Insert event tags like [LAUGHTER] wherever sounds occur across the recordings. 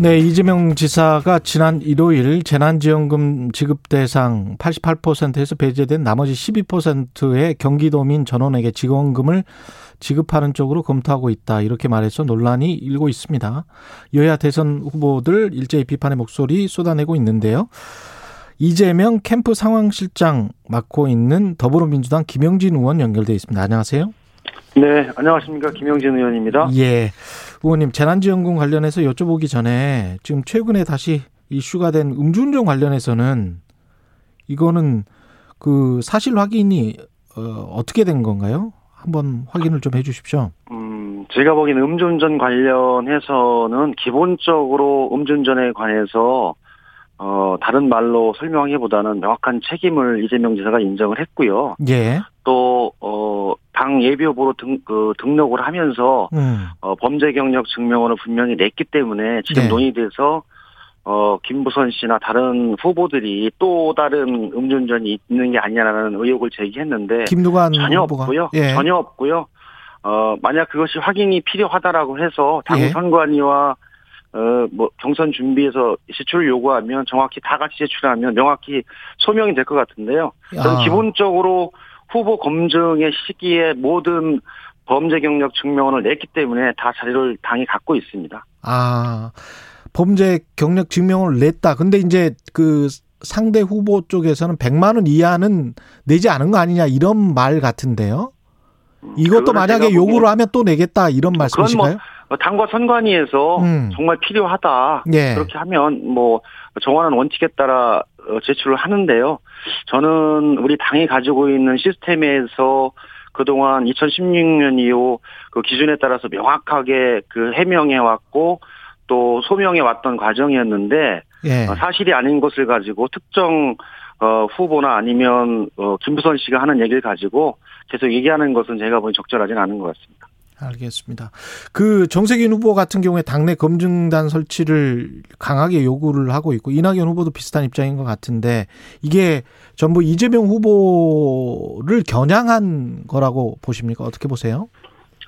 네, 이재명 지사가 지난 일요일 재난지원금 지급 대상 88%에서 배제된 나머지 12%의 경기도민 전원에게 지원금을 지급하는 쪽으로 검토하고 있다. 이렇게 말해서 논란이 일고 있습니다. 여야 대선 후보들 일제히 비판의 목소리 쏟아내고 있는데요. 이재명 캠프 상황실장 맡고 있는 더불어민주당 김영진 의원 연결돼 있습니다. 안녕하세요. 네, 안녕하십니까. 김영진 의원입니다. 예. 의원님, 재난지원금 관련해서 여쭤보기 전에 지금 최근에 다시 이슈가 된 음주운전 관련해서는 이거는 그 사실 확인이 어, 어떻게 된 건가요? 한번 확인을 좀 해주십시오. 음, 제가 보기에는 음주운전 관련해서는 기본적으로 음주운전에 관해서 어, 다른 말로 설명하기보다는 명확한 책임을 이재명 지사가 인정을 했고요. 예. 또, 어, 당 예비후보로 등, 그, 등록을 하면서, 음. 어, 범죄 경력 증명원을 분명히 냈기 때문에 지금 네. 논의돼서, 어, 김부선 씨나 다른 후보들이 또 다른 음주운전이 있는 게 아니냐라는 의혹을 제기했는데, 김두관 전혀 후보가 없고요. 예. 전혀 없고요. 어, 만약 그것이 확인이 필요하다라고 해서 당 예. 선관위와 어, 뭐, 경선 준비해서 제출을 요구하면 정확히 다 같이 제출하면 명확히 소명이 될 것 같은데요. 저는 아. 기본적으로 후보 검증의 시기에 모든 범죄 경력 증명원을 냈기 때문에 다 자료를 당이 갖고 있습니다. 아, 범죄 경력 증명을 냈다. 근데 이제 그 상대 후보 쪽에서는 100만 원 이하는 내지 않은 거 아니냐 이런 말 같은데요. 이것도 만약에 요구를 하면 또 내겠다 이런 말씀이신가요? 어, 당과 선관위에서 음. 정말 필요하다. 예. 그렇게 하면 뭐 정하는 원칙에 따라 어, 제출을 하는데요. 저는 우리 당이 가지고 있는 시스템에서 그동안 2016년 이후 그 기준에 따라서 명확하게 그 해명해 왔고 또 소명해 왔던 과정이었는데 예. 어, 사실이 아닌 것을 가지고 특정 어, 후보나 아니면 어, 김부선 씨가 하는 얘기를 가지고 계속 얘기하는 것은 제가 보기 적절하진 않은 것 같습니다. 알겠습니다. 그 정세균 후보 같은 경우에 당내 검증단 설치를 강하게 요구를 하고 있고 이낙연 후보도 비슷한 입장인 것 같은데 이게 전부 이재명 후보를 겨냥한 거라고 보십니까? 어떻게 보세요?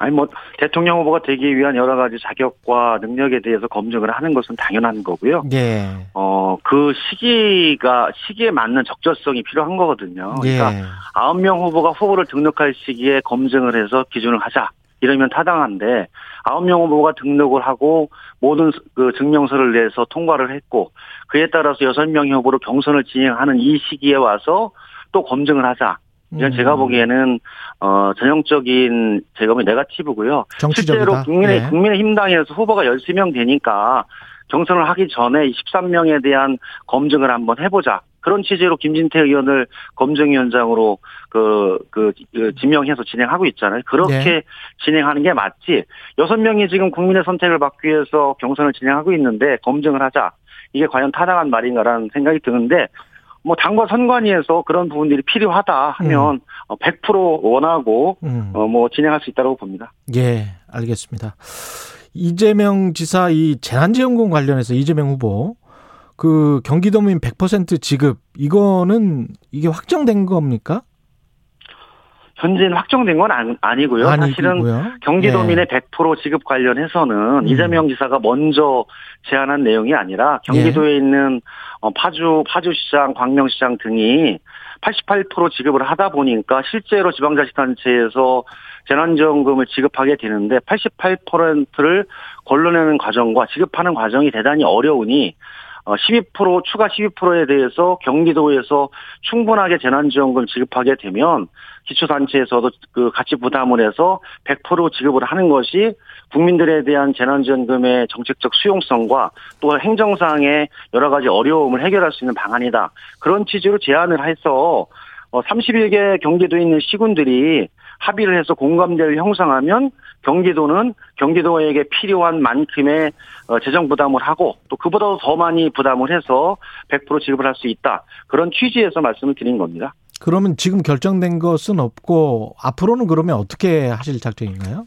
아니 뭐 대통령 후보가 되기 위한 여러 가지 자격과 능력에 대해서 검증을 하는 것은 당연한 거고요. 예. 어그 시기가 시기에 맞는 적절성이 필요한 거거든요. 그러니까 예. 아홉 명 후보가 후보를 등록할 시기에 검증을 해서 기준을 하자 이러면 타당한데 아홉 명 후보가 등록을 하고 모든 그 증명서를 내서 통과를 했고 그에 따라서 여섯 명의 후보로 경선을 진행하는 이 시기에 와서 또 검증을 하자. 이건 음. 제가 보기에는 어 전형적인 제가 보기 네가티브고요. 정치적이다. 실제로 국민의 예. 국민의힘 당에서 후보가 13명 되니까 경선을 하기 전에 13명에 대한 검증을 한번 해보자. 그런 취지로 김진태 의원을 검증위원장으로 그, 그, 그 지명해서 진행하고 있잖아요. 그렇게 네. 진행하는 게 맞지. 여섯 명이 지금 국민의 선택을 받기 위해서 경선을 진행하고 있는데 검증을 하자. 이게 과연 타당한 말인가라는 생각이 드는데 뭐 당과 선관위에서 그런 부분들이 필요하다 하면 어, 100% 원하고 음. 어, 뭐 진행할 수 있다고 봅니다. 예, 알겠습니다. 이재명 지사 이 재난지원금 관련해서 이재명 후보 그 경기도민 100% 지급 이거는 이게 확정된 겁니까? 현재는 확정된 건 아니, 아니고요. 사실은 아니고요. 경기도민의 예. 100% 지급 관련해서는 음. 이재명 지사가 먼저 제안한 내용이 아니라 경기도에 있는 어, 파주 파주시장, 광명시장 등이 88% 지급을 하다 보니까 실제로 지방자치단체에서 재난지원금을 지급하게 되는데 88%를 걸러내는 과정과 지급하는 과정이 대단히 어려우니 어, 12% 추가 12%에 대해서 경기도에서 충분하게 재난지원금 지급하게 되면 기초단체에서도 그 같이 부담을 해서 100% 지급을 하는 것이 국민들에 대한 재난지원금의 정책적 수용성과 또 행정상의 여러 가지 어려움을 해결할 수 있는 방안이다. 그런 취지로 제안을 해서 어, 31개 경기도에 있는 시군들이 합의를 해서 공감대를 형성하면 경기도는 경기도에게 필요한 만큼의 어, 재정 부담을 하고 또 그보다도 더 많이 부담을 해서 100% 지급을 할 수 있다. 그런 취지에서 말씀을 드린 겁니다. 그러면 지금 결정된 것은 없고 앞으로는 그러면 어떻게 하실 작정인가요?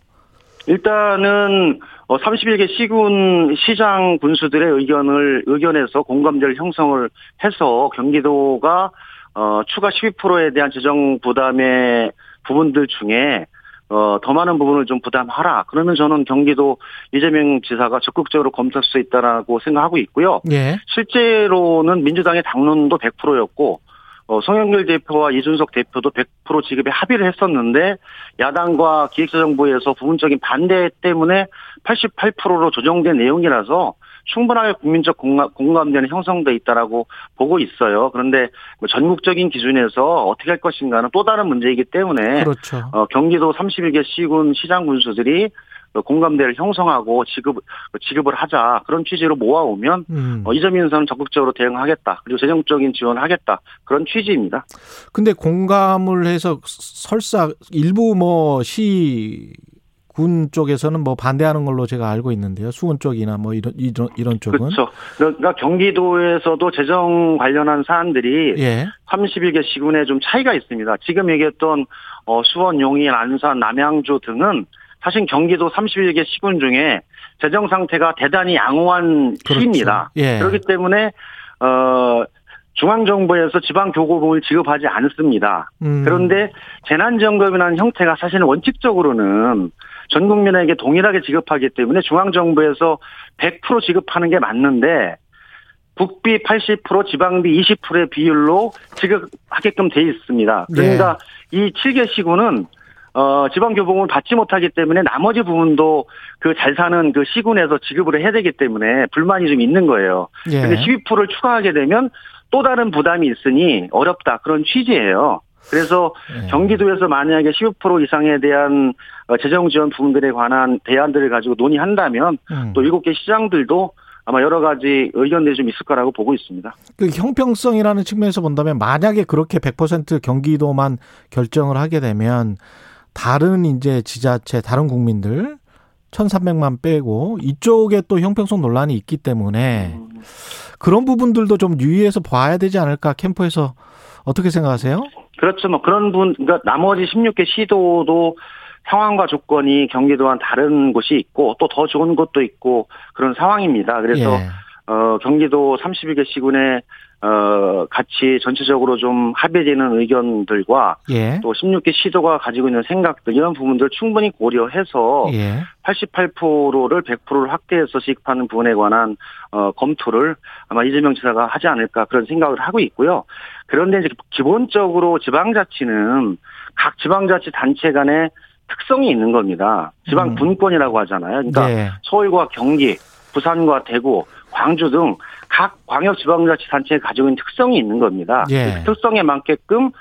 일단은 31개 어, 시군 시장 군수들의 의견을 의견에서 공감대를 형성을 해서 경기도가 어 추가 12%에 대한 재정 부담의 부분들 중에 어, 더 많은 부분을 좀 부담하라. 그러면 저는 경기도 이재명 지사가 적극적으로 검토할 수 있다라고 생각하고 있고요. 예. 실제로는 민주당의 당론도 100%였고 어, 송영길 대표와 이준석 대표도 100% 지급에 합의를 했었는데 야당과 기획재정부에서 부분적인 반대 때문에 88%로 조정된 내용이라서 충분하게 국민적 공감, 대는 형성돼 있다라고 보고 있어요. 그런데 뭐 전국적인 기준에서 어떻게 할 것인가는 또 다른 문제이기 때문에 그렇죠. 어, 경기도 31개 시군 시장 군수들이 공감대를 형성하고 지급 지급을 하자 그런 취지로 모아오면 음. 어, 이점 인사는 적극적으로 대응하겠다 그리고 재정적인 지원하겠다 그런 취지입니다. 근데 공감을 해서 설사 일부 뭐 시 군 쪽에서는 뭐 반대하는 걸로 제가 알고 있는데요. 수원 쪽이나 뭐 이런 이런 이런 쪽은 그렇죠. 그러니까 경기도에서도 재정 관련한 사안들이 예. 31개 시군에 좀 차이가 있습니다. 지금 얘기했던 어 수원, 용인, 안산, 남양주 등은 사실 경기도 31개 시군 중에 재정 상태가 대단히 양호한 그렇죠. 시입니다. 예. 그렇기 때문에 어 중앙정부에서 지방교고금을 지급하지 않습니다. 음. 그런데 재난지원금이라는 형태가 사실은 원칙적으로는 전 국민에게 동일하게 지급하기 때문에 중앙정부에서 100% 지급하는 게 맞는데 국비 80% 지방비 20%의 비율로 지급하게끔 돼 있습니다. 그러니까 네. 이 7개 시군은 어, 지방교복을 받지 못하기 때문에 나머지 부분도 그 잘 사는 그 시군에서 지급을 해야 되기 때문에 불만이 좀 있는 거예요. 예. 근데 12%를 추가하게 되면 또 다른 부담이 있으니 어렵다. 그런 취지예요. 그래서 네. 경기도에서 만약에 15% 이상에 대한 어, 재정 지원 부분들에 관한 대안들을 가지고 논의한다면 음. 또 7개 시장들도 아마 여러 가지 의견들이 좀 있을 거라고 보고 있습니다. 그 형평성이라는 측면에서 본다면 만약에 그렇게 100% 경기도만 결정을 하게 되면 다른 이제 지자체, 다른 국민들 1,300만 빼고 이쪽에 또 형평성 논란이 있기 때문에 음. 그런 부분들도 좀 유의해서 봐야 되지 않을까 캠프에서 어떻게 생각하세요? 그렇죠. 뭐 그런 분, 그러니까 나머지 16개 시도도 상황과 조건이 경기도와 다른 곳이 있고 또 더 좋은 곳도 있고 그런 상황입니다. 그래서 예. 어 경기도 31개 시군에 어, 같이 전체적으로 좀 합의되는 의견들과 예. 또 16개 시도가 가지고 있는 생각들 이런 부분들 충분히 고려해서 예. 88%를 100%를 확대해서 시급하는 부분에 관한 어, 검토를 아마 이재명 지사가 하지 않을까 그런 생각을 하고 있고요. 그런데 이제 기본적으로 지방자치는 각 지방자치 단체 간의 특성이 있는 겁니다. 지방 음. 분권이라고 하잖아요. 그러니까 네. 서울과 경기, 부산과 대구, 광주 등 각 광역지방자치단체에 가지고 있는 특성이 있는 겁니다. 예. 그 특성에 맞게끔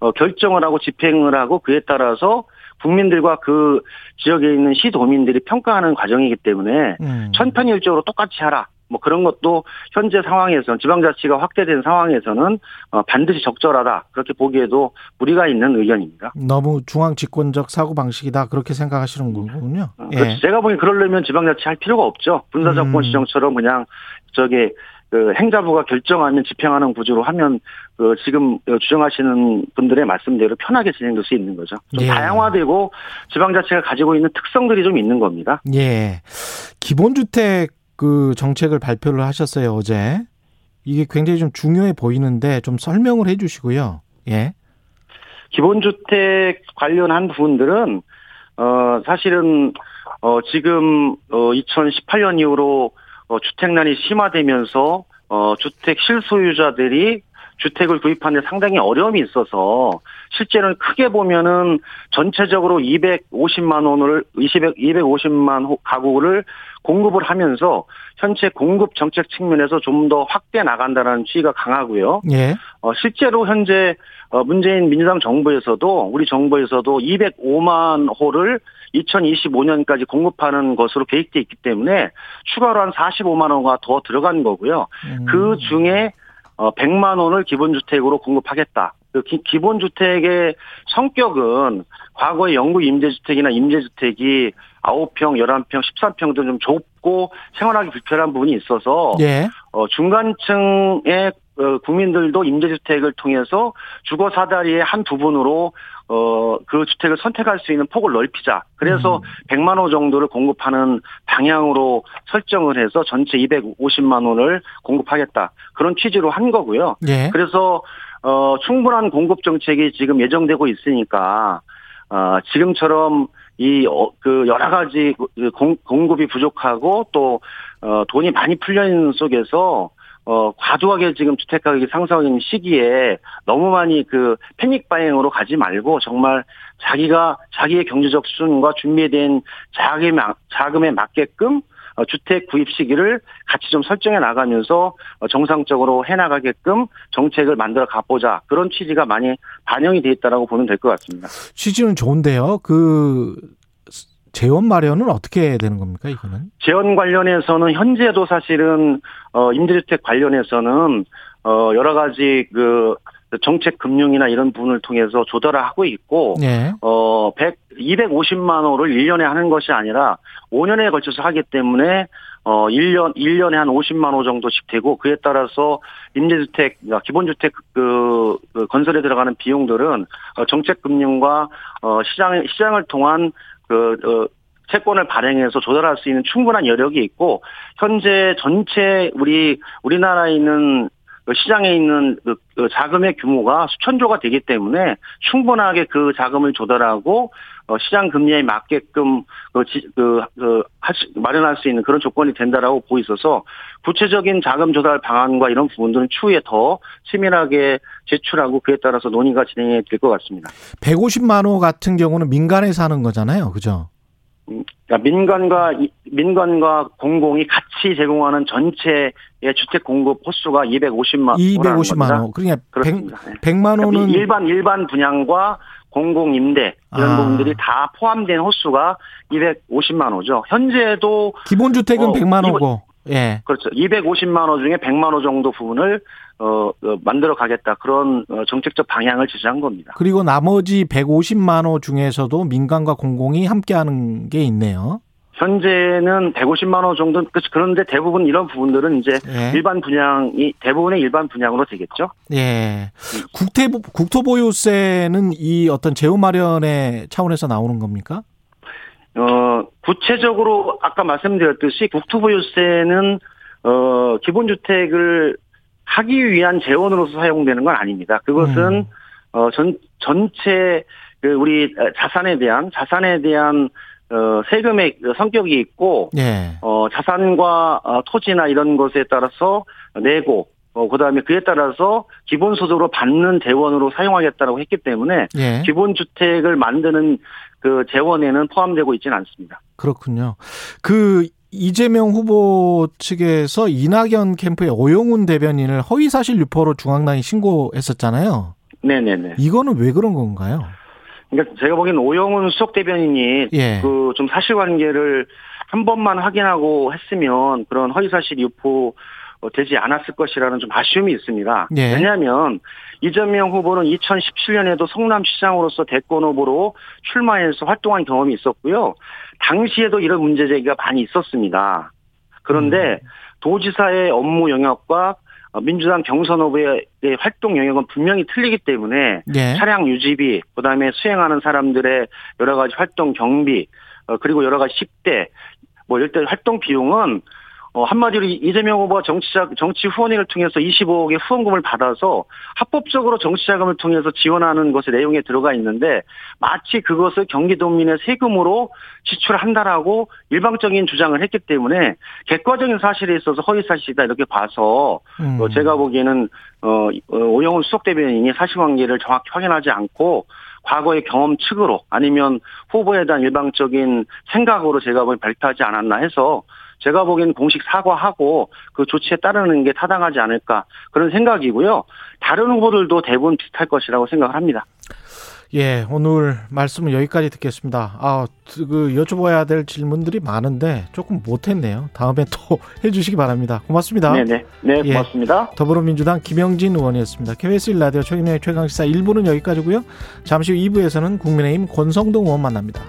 어, 결정을 하고 집행을 하고 그에 따라서 국민들과 그 지역에 있는 시도민들이 평가하는 과정이기 때문에 음. 천편일적으로 똑같이 하라. 뭐 그런 것도 현재 상황에서는 지방자치가 확대된 상황에서는 어, 반드시 적절하다 그렇게 보기에도 무리가 있는 의견입니다. 너무 중앙 집권적 사고 방식이다 그렇게 생각하시는 거군요. 어, 예. 그렇죠. 제가 보기 그러려면 지방자치 할 필요가 없죠. 분사정권 음. 시정처럼 그냥 저기 그 행자부가 결정하면 집행하는 구조로 하면 그 지금 주장하시는 분들의 말씀대로 편하게 진행될 수 있는 거죠. 좀 예. 다양화되고 지방자치가 가지고 있는 특성들이 좀 있는 겁니다. 예. 기본주택 그 정책을 발표를 하셨어요, 어제. 이게 굉장히 좀 중요해 보이는데 좀 설명을 해 주시고요. 예. 기본주택 관련한 부분들은, 어, 사실은, 어, 지금, 어, 2018년 이후로, 어, 주택난이 심화되면서, 어, 주택 실소유자들이 주택을 구입하는 데 상당히 어려움이 있어서 실제로는 크게 보면은 전체적으로 250만 원을 200, 250만 가구를 공급을 하면서 현재 공급 정책 측면에서 좀 더 확대 나간다는 취지가 강하고요. 예. 어, 실제로 현재 어, 문재인 민주당 정부에서도 우리 정부에서도 205만 호를 2025년까지 공급하는 것으로 계획돼 있기 때문에 추가로 한 45만 원가 더 들어간 거고요. 음. 그 중에 어 100만 원을 기본주택으로 공급하겠다. 그 기, 본 주택의 성격은 과거의 영구 임대주택이나 임대주택이 9평, 11평, 13평 등좀 좁고 생활하기 불편한 부분이 있어서 예. 어, 중간층의 어, 국민들도 임대주택을 통해서 주거 사다리의 한 부분으로 어, 그 주택을 선택할 수 있는 폭을 넓히자. 그래서 음. 100만 호 정도를 공급하는 방향으로 설정을 해서 전체 250만 원을 공급하겠다. 그런 취지로 한 거고요. 예. 그래서 어, 충분한 공급 정책이 지금 예정되고 있으니까 어, 지금처럼 이, 어, 그, 여러 가지 그 공, 공급이 부족하고 또, 어, 돈이 많이 풀려 있는 속에서 어, 과도하게 지금 주택 가격이 상승하는 시기에 너무 많이 그 패닉 바잉으로 가지 말고 정말 자기가 자기의 경제적 수준과 준비된 자금에, 자금에 맞게끔 어, 주택 구입 시기를 같이 좀 설정해 나가면서 어, 정상적으로 해 나가게끔 정책을 만들어 가보자 그런 취지가 많이 반영이 돼 있다라고 보면 될 것 같습니다. 취지는 좋은데요. 그 재원 마련은 어떻게 되는 겁니까, 이거는? 재원 관련해서는 현재도 사실은, 어, 임대주택 관련해서는, 어, 여러 가지 그, 정책 금융이나 이런 부분을 통해서 조달을 하고 있고, 네. 어, 100, 250만 호를 1년에 하는 것이 아니라 5년에 걸쳐서 하기 때문에, 어, 1년, 1년에 한 50만 호 정도씩 되고, 그에 따라서 임대주택, 그러니까 기본주택 그, 그 건설에 들어가는 비용들은, 어, 정책 금융과, 어, 시장, 시장을 통한 그, 어, 채권을 발행해서 조달할 수 있는 충분한 여력이 있고 현재 전체 우리 우리나라에 있는 그 시장에 있는 그, 그 자금의 규모가 수천조가 되기 때문에 충분하게 그 자금을 조달하고 어, 시장 금리에 맞게끔 그, 그, 그 마련할 수 있는 그런 조건이 된다라고 보이셔서 구체적인 자금 조달 방안과 이런 부분들은 추후에 더 치밀하게 제출하고 그에 따라서 논의가 진행이 될 것 같습니다. 150만 호 같은 경우는 민간에서 하는 거잖아요, 그죠? 그러니까 민간과 민간과 공공이 같이 제공하는 전체의 주택 공급 호수가 250만 250만 호. 그러니까 100, 100만 호는 그러니까 일반 일반 분양과 공공 임대 이런 아. 부분들이 다 포함된 호수가 250만 호죠. 현재도 기본 주택은 어, 100만 호고. 예. 그렇죠. 250만 호 중에 100만 호 정도 부분을 어, 어, 만들어 가겠다 그런 어, 정책적 방향을 제시한 겁니다. 그리고 나머지 150만 호 중에서도 민간과 공공이 함께 하는 게 있네요. 현재는 150만 호 정도 그런데 대부분 이런 부분들은 이제 예. 일반 분양이 대부분의 일반 분양으로 되겠죠. 예. 국태 국토보유세는 이 어떤 재원 마련의 차원에서 나오는 겁니까? 어 구체적으로 아까 말씀드렸듯이 국토보유세는 어 기본주택을 하기 위한 재원으로서 사용되는 건 아닙니다. 그것은 음. 어 전 전체 그 우리 자산에 대한 자산에 대한 어 세금의 성격이 있고 예. 어 자산과 어, 토지나 이런 것에 따라서 내고 어, 그 다음에 그에 따라서 기본소득으로 받는 재원으로 사용하겠다라고 했기 때문에 예. 기본주택을 만드는 그 재원에는 포함되고 있지는 않습니다. 그렇군요. 그 이재명 후보 측에서 이낙연 캠프의 오영훈 대변인을 허위사실 유포로 중앙당이 신고했었잖아요. 네네네. 이거는 왜 그런 건가요? 그러니까 제가 보기엔 오영훈 수석 대변인이 예. 그좀 사실관계를 한 번만 확인하고 했으면 그런 허위사실 유포 되지 않았을 것이라는 좀 아쉬움이 있습니다. 예. 왜냐하면 이재명 후보는 2017년에도 성남시장으로서 대권 후보로 출마해서 활동한 경험이 있었고요. 당시에도 이런 문제 제기가 많이 있었습니다. 그런데 음. 도지사의 업무 영역과 민주당 경선 후보의 활동 영역은 분명히 틀리기 때문에 예. 차량 유지비, 그다음에 수행하는 사람들의 여러 가지 활동 경비, 어, 그리고 여러 가지 식대, 뭐 이럴 때 활동 비용은 어, 한마디로 이재명 후보가 정치자, 정치 후원회를 통해서 25억의 후원금을 받아서 합법적으로 정치자금을 통해서 지원하는 것의 내용에 들어가 있는데 마치 그것을 경기도민의 세금으로 지출한다라고 일방적인 주장을 했기 때문에 객관적인 사실에 있어서 허위사실이다 이렇게 봐서 음. 어, 제가 보기에는 어, 어, 오영훈 수석 대변인이 사실관계를 정확히 확인하지 않고 과거의 경험 측으로 아니면 후보에 대한 일방적인 생각으로 제가 보기 발표하지 않았나 해서 제가 보기에는 공식 사과하고 그 조치에 따르는 게 타당하지 않을까 그런 생각이고요. 다른 후보들도 대부분 비슷할 것이라고 생각을 합니다. 예, 오늘 말씀은 여기까지 듣겠습니다. 아, 그 여쭤봐야 될 질문들이 많은데 조금 못했네요. 다음에 또 [LAUGHS] 해주시기 바랍니다. 고맙습니다. 네네. 네, 예, 고맙습니다. 예, 더불어민주당 김영진 의원이었습니다. KBS 1라디오 최근의 최강시사 1부는 여기까지고요. 잠시 후 2부에서는 국민의힘 권성동 의원 만납니다.